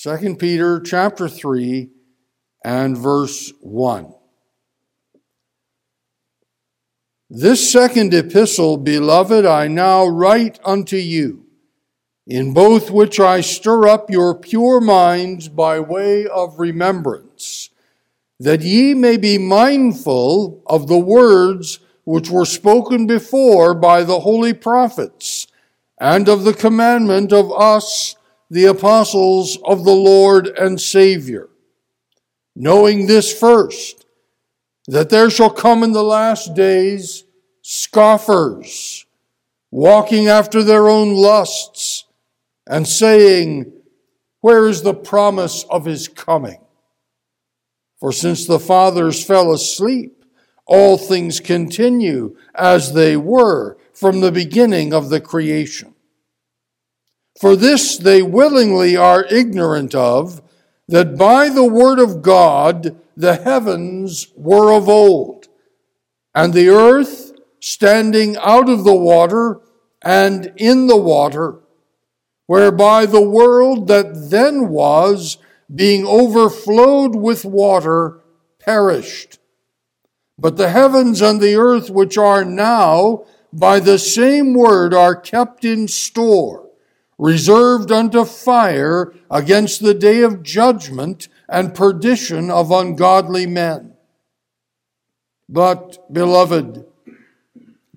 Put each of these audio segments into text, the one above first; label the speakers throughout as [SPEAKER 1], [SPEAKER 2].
[SPEAKER 1] 2 Peter chapter 3 and verse 1. This second epistle, beloved, I now write unto you, in both which I stir up your pure minds by way of remembrance, that ye may be mindful of the words which were spoken before by the holy prophets, and of the commandment of us the apostles of the Lord and Savior, knowing this first, that there shall come in the last days scoffers, walking after their own lusts, and saying, Where is the promise of his coming? For since the fathers fell asleep, all things continue as they were from the beginning of the creation. For this they willingly are ignorant of, that by the word of God the heavens were of old, and the earth standing out of the water and in the water, whereby the world that then was, being overflowed with water, perished. But the heavens and the earth which are now, by the same word, are kept in store reserved unto fire against the day of judgment and perdition of ungodly men. But, beloved,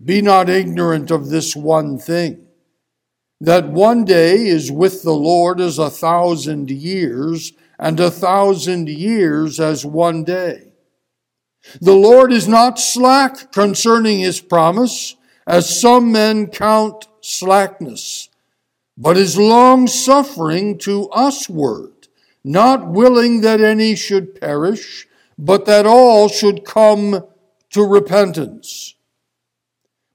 [SPEAKER 1] be not ignorant of this one thing, that one day is with the Lord as a thousand years, and a thousand years as one day. The Lord is not slack concerning his promise, as some men count slackness but is long suffering to usward, not willing that any should perish, but that all should come to repentance.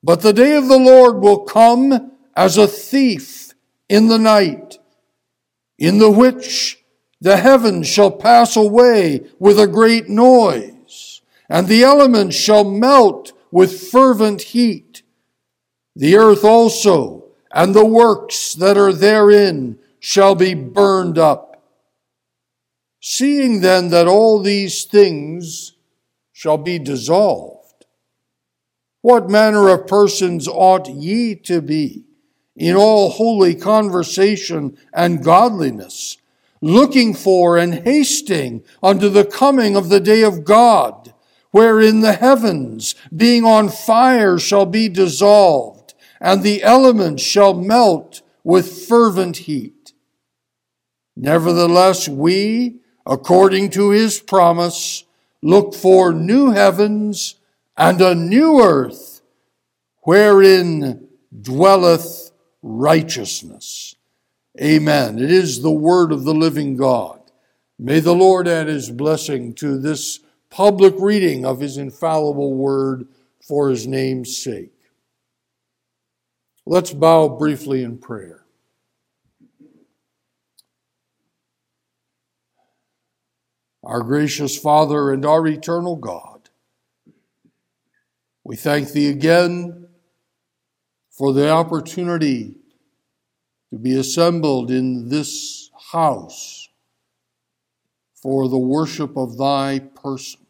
[SPEAKER 1] But the day of the Lord will come as a thief in the night, in the which the heavens shall pass away with a great noise, and the elements shall melt with fervent heat. The earth also and the works that are therein shall be burned up. Seeing then that all these things shall be dissolved, what manner of persons ought ye to be in all holy conversation and godliness, looking for and hasting unto the coming of the day of God, wherein the heavens, being on fire, shall be dissolved and the elements shall melt with fervent heat. Nevertheless, we, according to his promise, look for new heavens and a new earth wherein dwelleth righteousness. Amen. It is the word of the living God. May the Lord add his blessing to this public reading of his infallible word for his name's sake. Let's bow briefly in prayer. Our gracious Father and our eternal God, we thank Thee again for the opportunity to be assembled in this house for the worship of Thy person.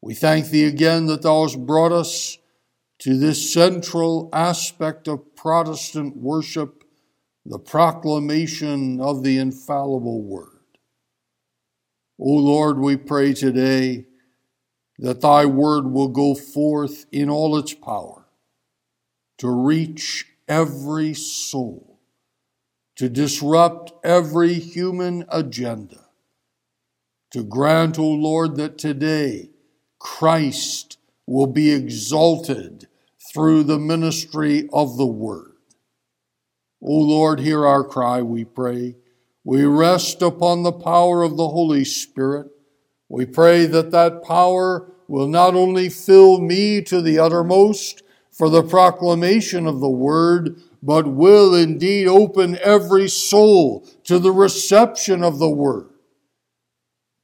[SPEAKER 1] We thank Thee again that Thou hast brought us to this central aspect of Protestant worship, the proclamation of the infallible Word. O Lord, we pray today that Thy Word will go forth in all its power to reach every soul, to disrupt every human agenda, to grant, O Lord, that today Christ will be exalted through the ministry of the Word. O Lord, hear our cry, we pray. We rest upon the power of the Holy Spirit. We pray that that power will not only fill me to the uttermost for the proclamation of the Word, but will indeed open every soul to the reception of the Word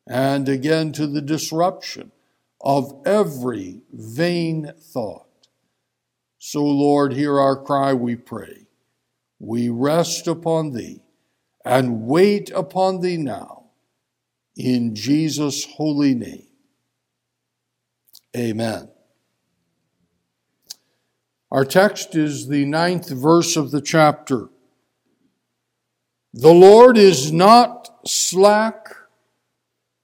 [SPEAKER 1] and again to the disruption of every vain thought. So, Lord, hear our cry, we pray. We rest upon Thee and wait upon thee now. In Jesus' holy name. Amen. Our text is the ninth verse of the chapter. The Lord is not slack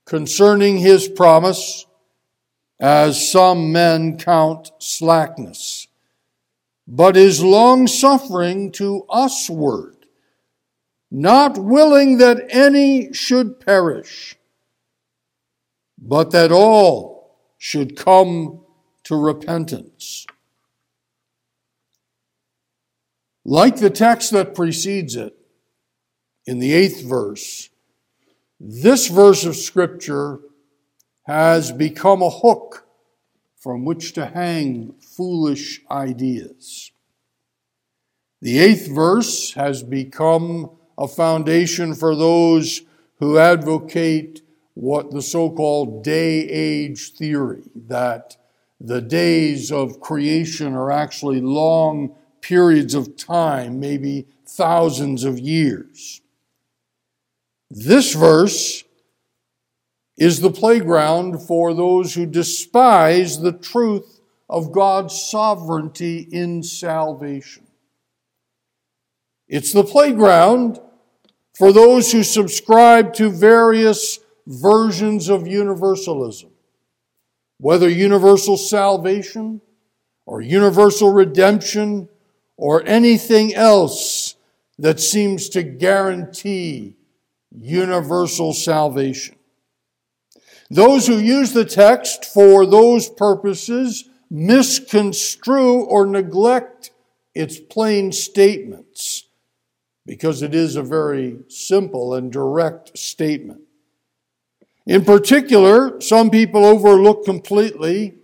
[SPEAKER 1] concerning his promise, as some men count slackness, but is long suffering to usward, not willing that any should perish, but that all should come to repentance. Like the text that precedes it, in the eighth verse, this verse of Scripture has become a hook from which to hang foolish ideas. The eighth verse has become a foundation for those who advocate what the so called day age theory, that the days of creation are actually long periods of time, maybe thousands of years. This verse is the playground for those who despise the truth of God's sovereignty in salvation. It's the playground for those who subscribe to various versions of universalism, whether universal salvation or universal redemption or anything else that seems to guarantee universal salvation. Those who use the text for those purposes misconstrue or neglect its plain statements because it is a very simple and direct statement. In particular, some people overlook completely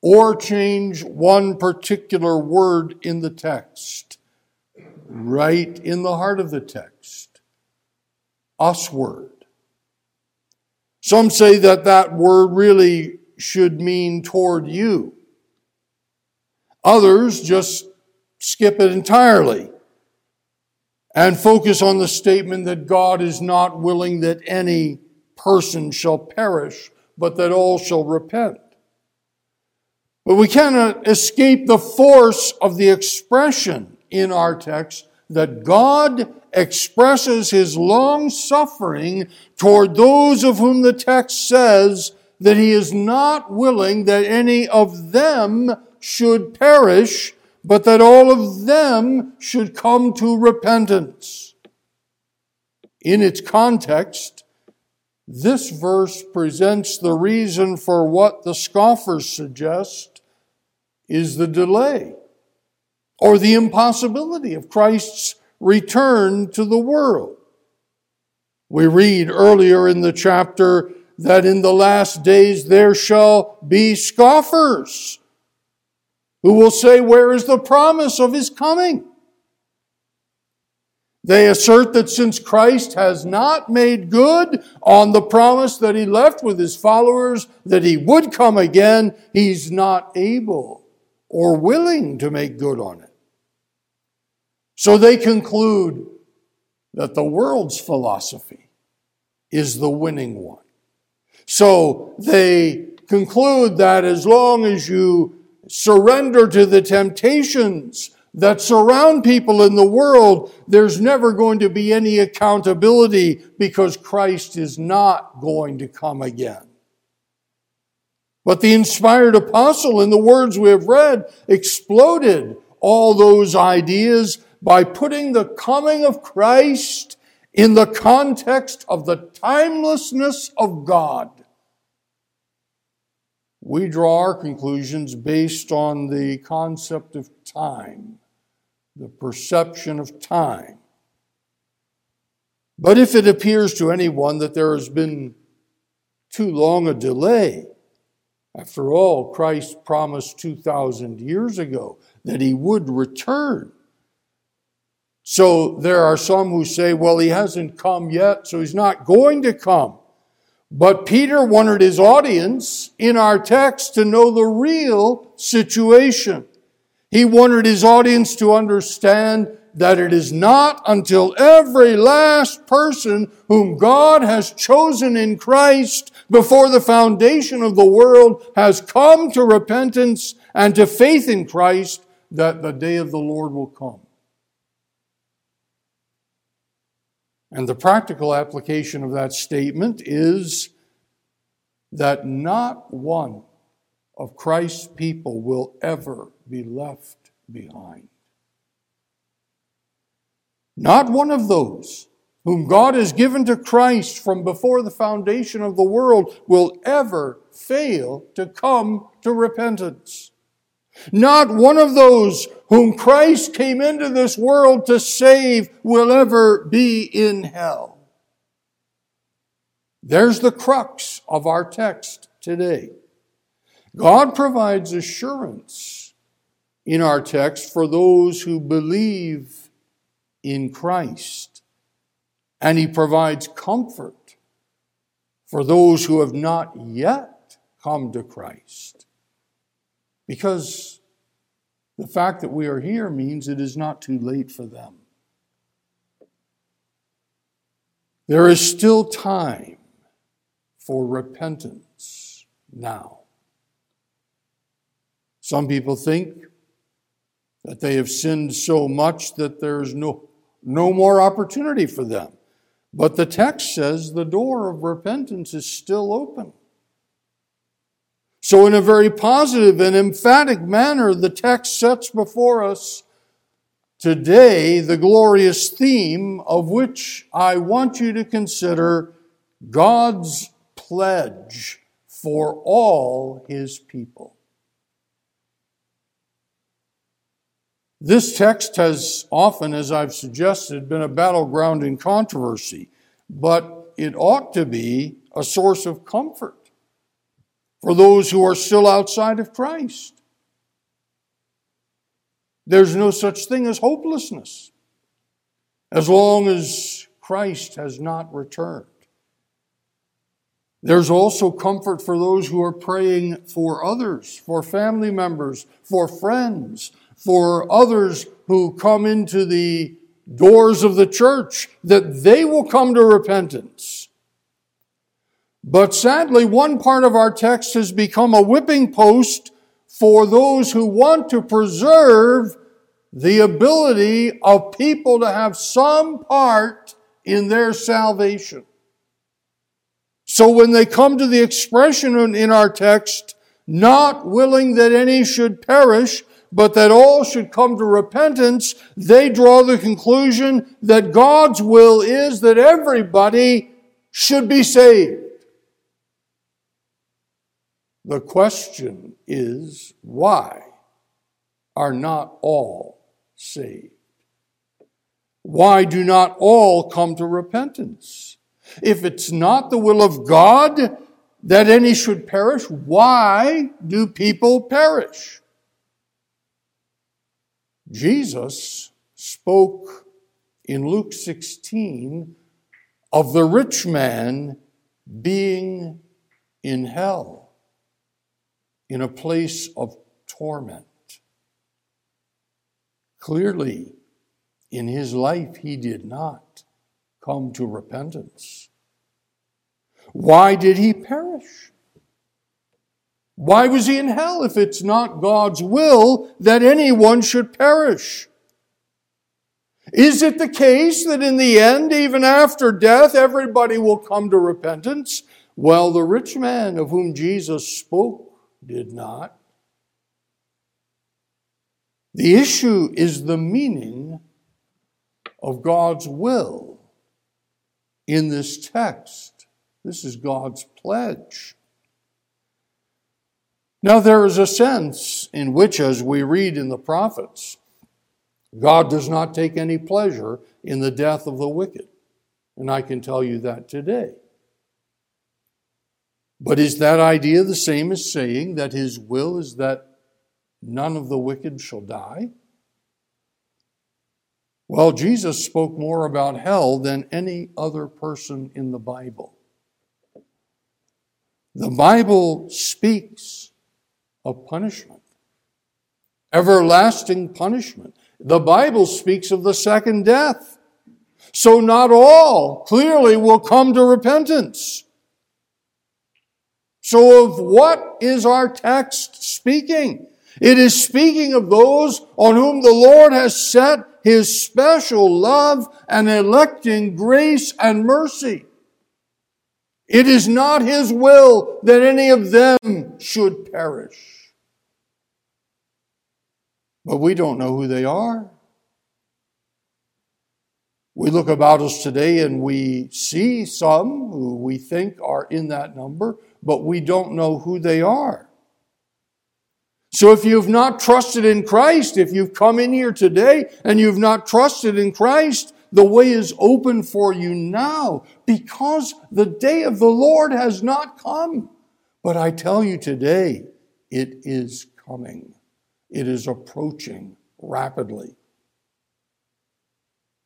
[SPEAKER 1] or change one particular word in the text, right in the heart of the text. Usward. Some say that that word really should mean toward you. Others just skip it entirely and focus on the statement that God is not willing that any person shall perish, but that all shall repent. But we cannot escape the force of the expression in our text that God expresses his long suffering toward those of whom the text says that he is not willing that any of them should perish, but that all of them should come to repentance. In its context, this verse presents the reason for what the scoffers suggest is the delay or the impossibility of Christ's return to the world. We read earlier in the chapter that in the last days there shall be scoffers who will say, Where is the promise of his coming? They assert that since Christ has not made good on the promise that he left with his followers that he would come again, he's not able or willing to make good on it. So they conclude that the world's philosophy is the winning one. So they conclude that as long as you surrender to the temptations that surround people in the world, there's never going to be any accountability because Christ is not going to come again. But the inspired apostle, in the words we have read, exploded all those ideas by putting the coming of Christ in the context of the timelessness of God. We draw our conclusions based on the concept of time, the perception of time. But if it appears to anyone that there has been too long a delay, after all, Christ promised 2,000 years ago that he would return. So there are some who say, well, he hasn't come yet, so he's not going to come. But Peter wanted his audience in our text to know the real situation. He wanted his audience to understand that it is not until every last person whom God has chosen in Christ before the foundation of the world has come to repentance and to faith in Christ that the day of the Lord will come. And the practical application of that statement is that not one of Christ's people will ever be left behind. Not one of those whom God has given to Christ from before the foundation of the world will ever fail to come to repentance. Not one of those whom Christ came into this world to save will ever be in hell. There's the crux of our text today. God provides assurance in our text for those who believe in Christ, and He provides comfort for those who have not yet come to Christ. Because the fact that we are here means it is not too late for them. There is still time for repentance now. Some people think that they have sinned so much that there's no, no more opportunity for them. But the text says the door of repentance is still open. So, in a very positive and emphatic manner, the text sets before us today the glorious theme of which I want you to consider God's pledge for all his people. This text has often, as I've suggested, been a battleground in controversy, but it ought to be a source of comfort for those who are still outside of Christ. There's no such thing as hopelessness as long as Christ has not returned. There's also comfort for those who are praying for others, for family members, for friends, for others who come into the doors of the church, that they will come to repentance. But sadly, one part of our text has become a whipping post for those who want to preserve the ability of people to have some part in their salvation. So when they come to the expression in our text, not willing that any should perish, but that all should come to repentance, they draw the conclusion that God's will is that everybody should be saved. The question is why are not all saved? Why do not all come to repentance? If it's not the will of God that any should perish, why do people perish? Jesus spoke in Luke 16 of the rich man being in hell in a place of torment. Clearly, in his life, he did not come to repentance. Why did he perish? Why was he in hell if it's not God's will that anyone should perish? Is it the case that in the end, even after death, everybody will come to repentance? Well, the rich man of whom Jesus spoke did not. The issue is the meaning of God's will in this text. This is God's pledge. Now, there is a sense in which, as we read in the prophets, God does not take any pleasure in the death of the wicked. And I can tell you that today. But is that idea the same as saying that his will is that none of the wicked shall die? Well, Jesus spoke more about hell than any other person in the Bible. The Bible speaks of punishment, everlasting punishment, The Bible speaks of the second death. So not all clearly will come to repentance. So of what is our text speaking? It is speaking of those on whom the Lord has set his special love and electing grace and mercy. It is not his will that any of them should perish. But we don't know who they are. We look about us today and we see some who we think are in that number, but we don't know who they are. So if you've not trusted in Christ, if you've come in here today and you've not trusted in Christ, the way is open for you now because the day of the Lord has not come. But I tell you today, it is coming. It is approaching rapidly.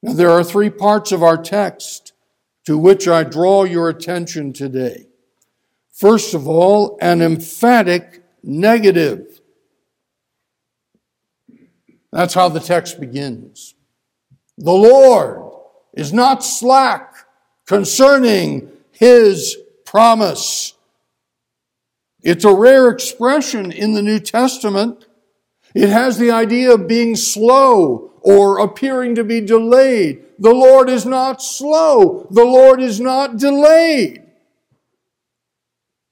[SPEAKER 1] Now, there are three parts of our text to which I draw your attention today. First of all, an emphatic negative. That's how the text begins. The Lord is not slack concerning his promise. It's a rare expression in the New Testament. It has the idea of being slow or appearing to be delayed. The Lord is not slow. The Lord is not delayed.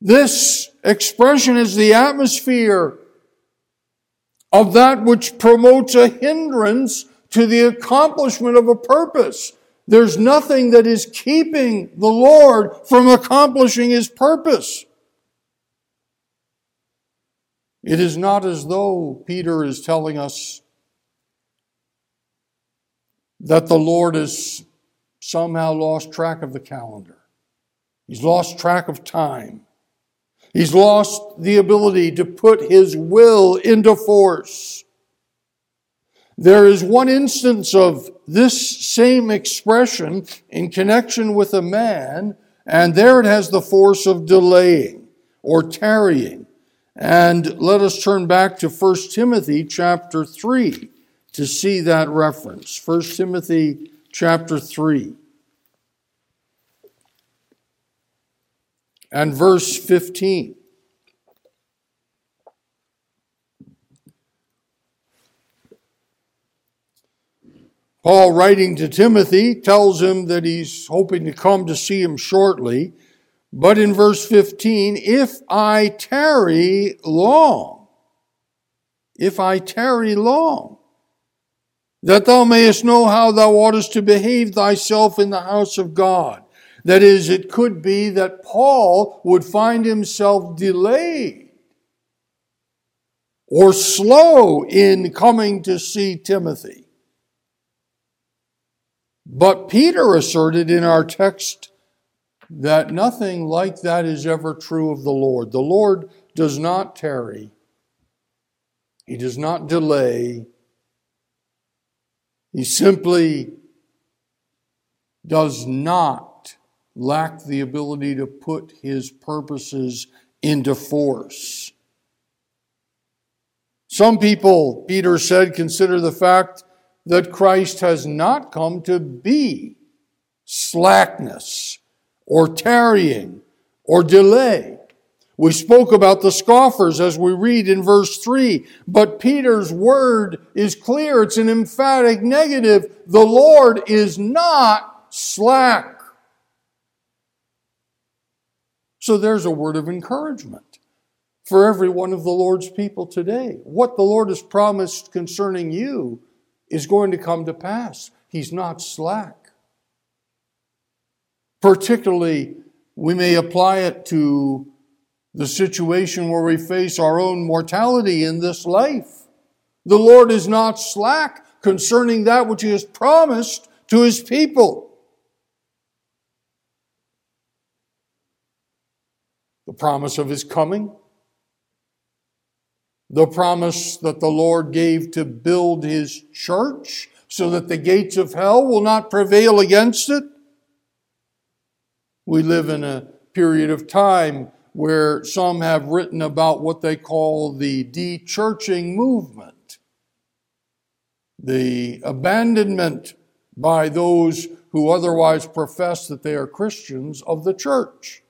[SPEAKER 1] This expression is the atmosphere of that which promotes a hindrance to the accomplishment of a purpose. There's nothing that is keeping the Lord from accomplishing his purpose. It is not as though Peter is telling us that the Lord has somehow lost track of the calendar. He's lost track of time. He's lost the ability to put his will into force. There is one instance of this same expression in connection with a man, and there it has the force of delaying or tarrying. And let us turn back to 1 Timothy chapter 3 to see that reference. 1 Timothy chapter 3. And verse 15. Paul, writing to Timothy, tells him that he's hoping to come to see him shortly. But in verse 15, if I tarry long, if I tarry long, that thou mayest know how thou oughtest to behave thyself in the house of God that is, it could be that Paul would find himself delayed or slow in coming to see Timothy. But Peter asserted in our text that nothing like that is ever true of the Lord. The Lord does not tarry, He does not delay. He simply does not lacked the ability to put his purposes into force. Some people, Peter said, consider the fact that Christ has not come to be slackness or tarrying or delay. We spoke about the scoffers as we read in verse 3, but Peter's word is clear. It's an emphatic negative. The Lord is not slack So there's a word of encouragement for every one of the Lord's people today. What the Lord has promised concerning you is going to come to pass. He's not slack. Particularly, we may apply it to the situation where we face our own mortality in this life. The Lord is not slack concerning that which He has promised to His people. The promise of his coming, the promise that the Lord gave to build his church so that the gates of hell will not prevail against it. We live in a period of time where some have written about what they call the de-churching movement. the abandonment by those who otherwise profess that they are Christians of the church.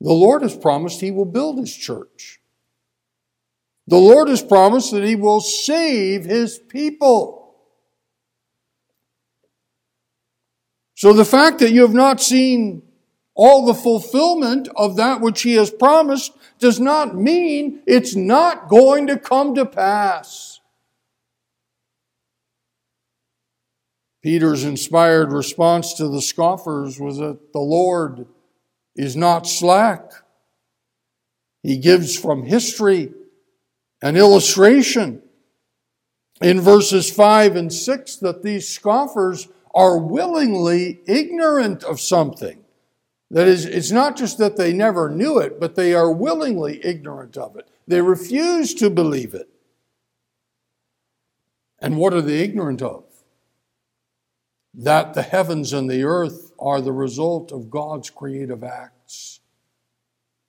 [SPEAKER 1] The Lord has promised He will build His church. The Lord has promised that He will save His people. So the fact that you have not seen all the fulfillment of that which He has promised does not mean it's not going to come to pass. Peter's inspired response to the scoffers was that the Lord is not slack. He gives from history an illustration in verses 5 and 6 that these scoffers are willingly ignorant of something. That is, it's not just that they never knew it, but they are willingly ignorant of it. They refuse to believe it. And what are they ignorant of? That the heavens and the earth are the result of God's creative acts.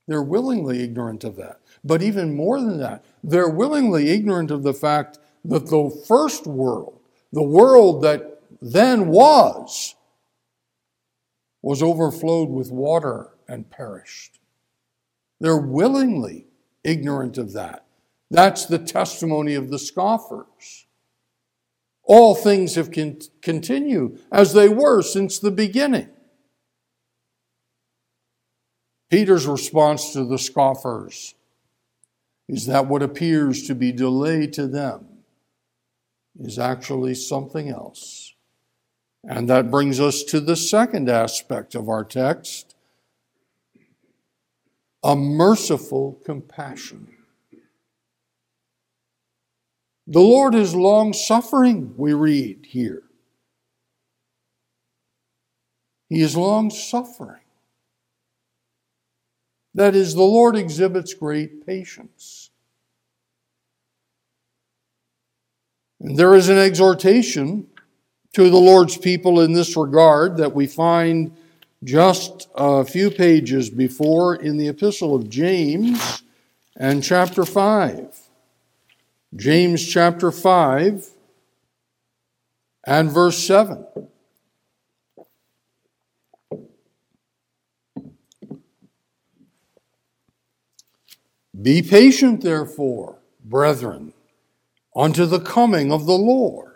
[SPEAKER 1] They're willingly ignorant of that. But even more than that, they're willingly ignorant of the fact that the first world, the world that then was, was overflowed with water and perished. They're willingly ignorant of that. That's the testimony of the scoffers. All things have con- continued as they were since the beginning. Peter's response to the scoffers is that what appears to be delay to them is actually something else. And that brings us to the second aspect of our text a merciful compassion. The Lord is long suffering, we read here. He is long suffering. That is, the Lord exhibits great patience. And there is an exhortation to the Lord's people in this regard that we find just a few pages before in the Epistle of James and chapter 5. James chapter 5 and verse 7. Be patient, therefore, brethren, unto the coming of the Lord.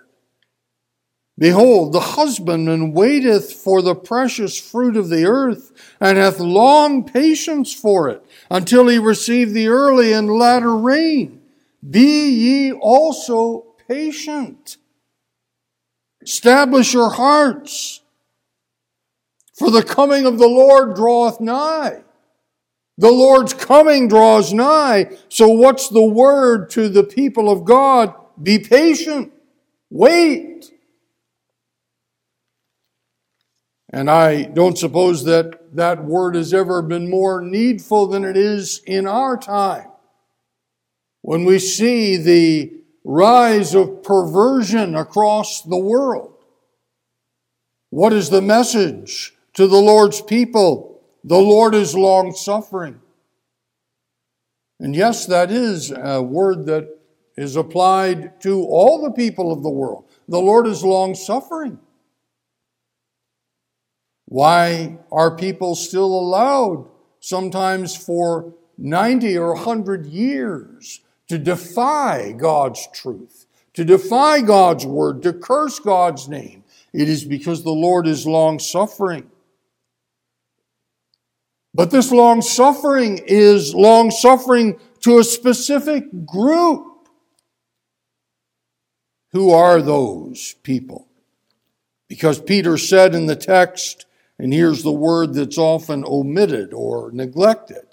[SPEAKER 1] Behold, the husbandman waiteth for the precious fruit of the earth, and hath long patience for it, until he receive the early and latter rain. Be ye also patient. Establish your hearts, for the coming of the Lord draweth nigh. The Lord's coming draws nigh. So what's the word to the people of God? Be patient. Wait. And I don't suppose that that word has ever been more needful than it is in our time. When we see the rise of perversion across the world. What is the message to the Lord's people? The Lord is long suffering. And yes, that is a word that is applied to all the people of the world. The Lord is long suffering. Why are people still allowed, sometimes for 90 or 100 years, to defy God's truth, to defy God's word, to curse God's name? It is because the Lord is long suffering. But this long suffering is long suffering to a specific group. Who are those people? Because Peter said in the text, and here's the word that's often omitted or neglected,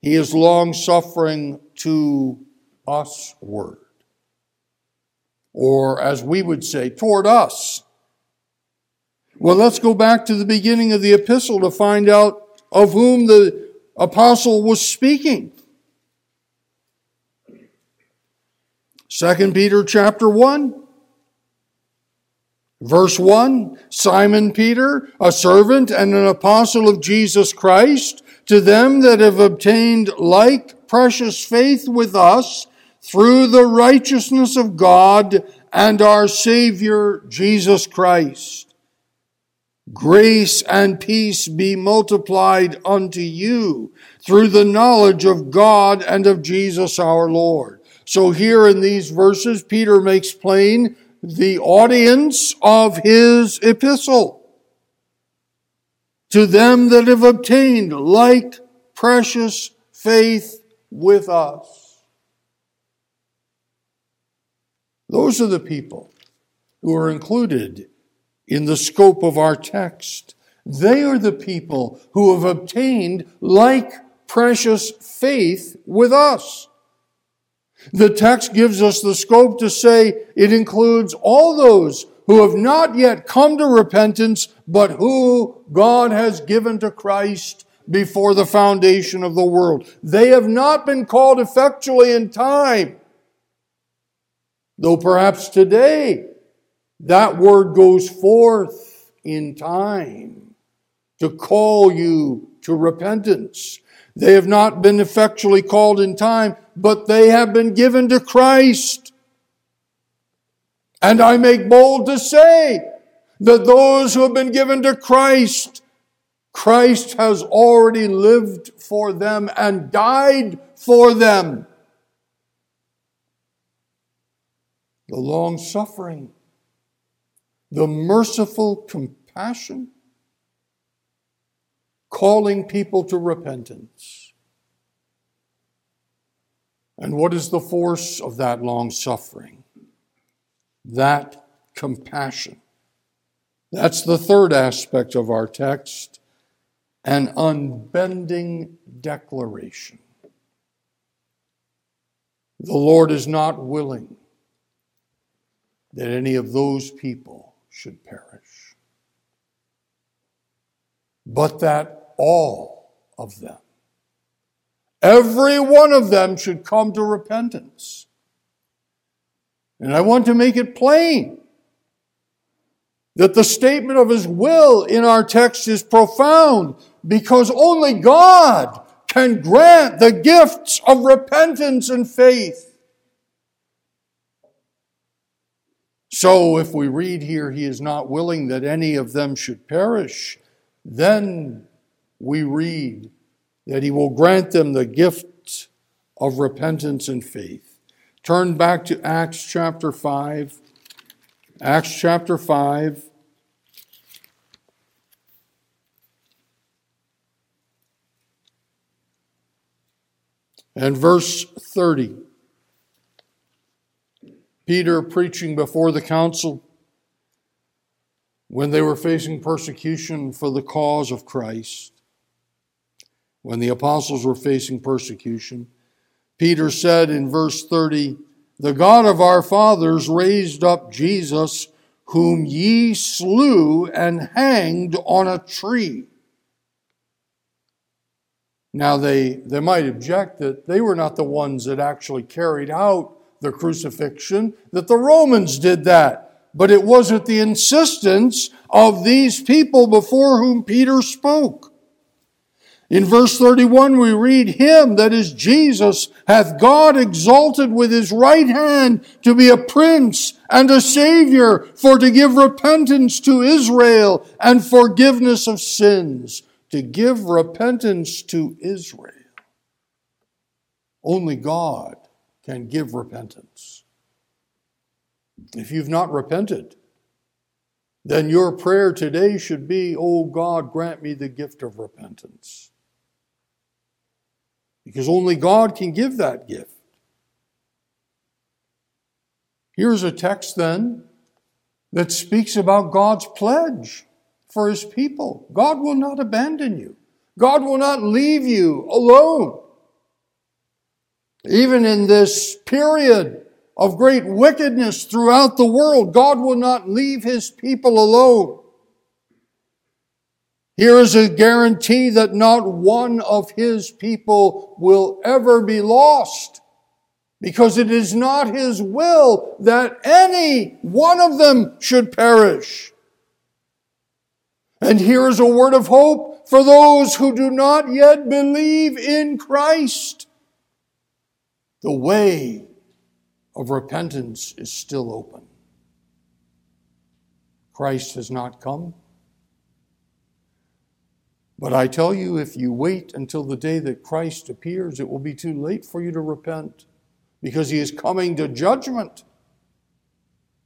[SPEAKER 1] he is long suffering to usward. Or as we would say, toward us. Well, let's go back to the beginning of the epistle to find out of whom the apostle was speaking. 2 Peter chapter 1 verse 1 Simon Peter a servant and an apostle of Jesus Christ to them that have obtained like precious faith with us through the righteousness of God and our Savior Jesus Christ. Grace and peace be multiplied unto you through the knowledge of God and of Jesus our Lord. So here in these verses, Peter makes plain the audience of his epistle. To them that have obtained like precious faith with us. Those are the people who are included in the scope of our text. They are the people who have obtained like precious faith with us. The text gives us the scope to say it includes all those who have not yet come to repentance, but who God has given to Christ before the foundation of the world. They have not been called effectually in time. Though perhaps today that word goes forth in time to call you to repentance. They have not been effectually called in time, but they have been given to Christ. And I make bold to say that those who have been given to Christ, Christ has already lived for them and died for them. The long suffering, the merciful compassion, calling people to repentance. And what is the force of that long suffering? That compassion. That's the third aspect of our text an unbending declaration. The Lord is not willing that any of those people should perish, but that all of them. Every one of them should come to repentance. And I want to make it plain that the statement of his will in our text is profound because only God can grant the gifts of repentance and faith. So if we read here, he is not willing that any of them should perish, then we read that he will grant them the gift of repentance and faith. Turn back to Acts chapter 5. Acts chapter 5. And verse 30. Peter preaching before the council when they were facing persecution for the cause of Christ when the apostles were facing persecution. Peter said in verse 30, The God of our fathers raised up Jesus, whom ye slew and hanged on a tree. Now, they, they might object that they were not the ones that actually carried out the crucifixion, that the Romans did that. But it was at the insistence of these people before whom Peter spoke. In verse 31, we read, Him, that is Jesus, hath God exalted with his right hand to be a prince and a savior, for to give repentance to Israel and forgiveness of sins. To give repentance to Israel. Only God can give repentance. If you've not repented, then your prayer today should be, Oh God, grant me the gift of repentance because only God can give that gift. Here's a text then that speaks about God's pledge for his people. God will not abandon you. God will not leave you alone. Even in this period of great wickedness throughout the world, God will not leave his people alone. Here is a guarantee that not one of his people will ever be lost because it is not his will that any one of them should perish. And here is a word of hope for those who do not yet believe in Christ. The way of repentance is still open. Christ has not come. But I tell you, if you wait until the day that Christ appears, it will be too late for you to repent because he is coming to judgment.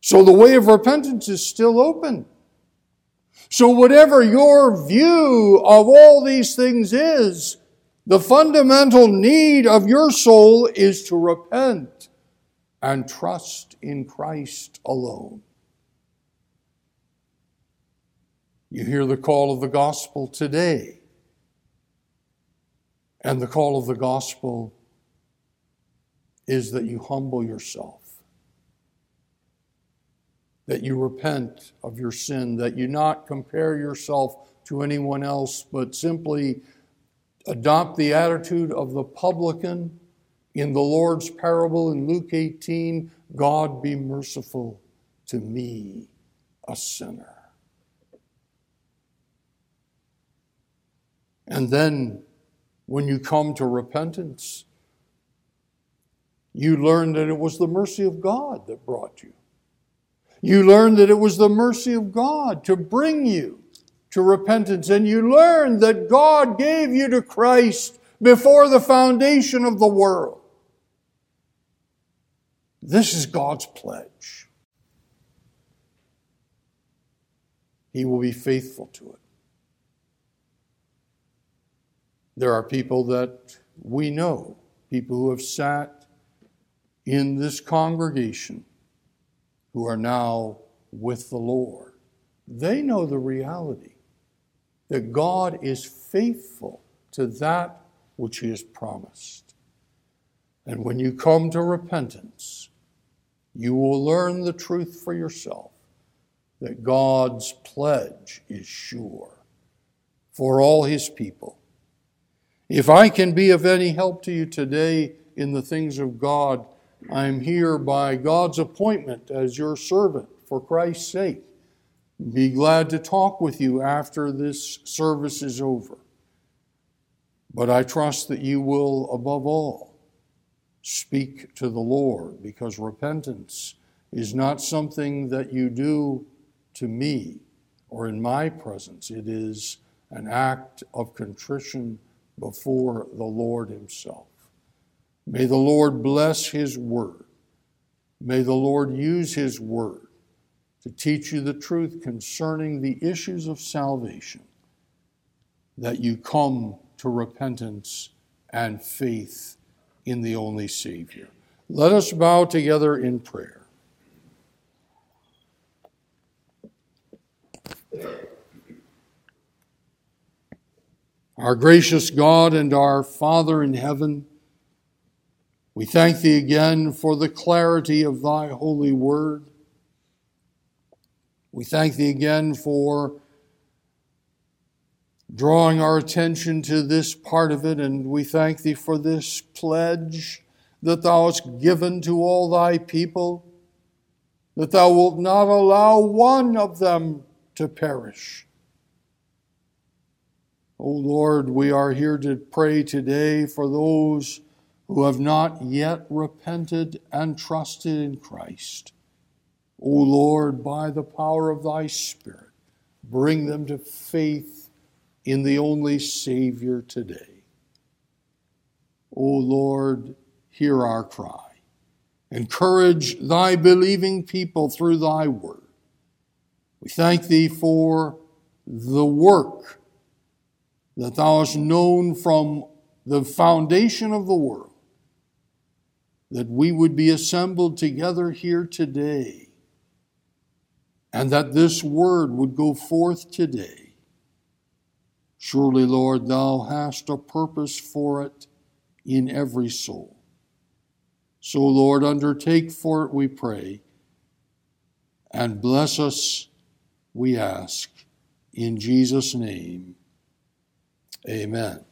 [SPEAKER 1] So the way of repentance is still open. So, whatever your view of all these things is, the fundamental need of your soul is to repent and trust in Christ alone. You hear the call of the gospel today. And the call of the gospel is that you humble yourself, that you repent of your sin, that you not compare yourself to anyone else, but simply adopt the attitude of the publican in the Lord's parable in Luke 18 God be merciful to me, a sinner. And then when you come to repentance, you learn that it was the mercy of God that brought you. You learn that it was the mercy of God to bring you to repentance. And you learn that God gave you to Christ before the foundation of the world. This is God's pledge. He will be faithful to it. There are people that we know, people who have sat in this congregation who are now with the Lord. They know the reality that God is faithful to that which He has promised. And when you come to repentance, you will learn the truth for yourself that God's pledge is sure for all His people if I can be of any help to you today in the things of God, I am here by God's appointment as your servant for Christ's sake. Be glad to talk with you after this service is over. But I trust that you will, above all, speak to the Lord because repentance is not something that you do to me or in my presence. It is an act of contrition before the Lord Himself. May the Lord bless His word. May the Lord use His word to teach you the truth concerning the issues of salvation, that you come to repentance and faith in the only Savior. Let us bow together in prayer. Our gracious God and our Father in heaven, we thank Thee again for the clarity of Thy holy word. We thank Thee again for drawing our attention to this part of it, and we thank Thee for this pledge that Thou hast given to all Thy people, that Thou wilt not allow one of them to perish O Lord, we are here to pray today for those who have not yet repented and trusted in Christ. O Lord, by the power of thy Spirit, bring them to faith in the only Savior today. O Lord, hear our cry. Encourage thy believing people through thy word. We thank thee for the work that thou hast known from the foundation of the world that we would be assembled together here today and that this word would go forth today. Surely, Lord, thou hast a purpose for it in every soul. So, Lord, undertake for it, we pray, and bless us, we ask, in Jesus' name. Amen.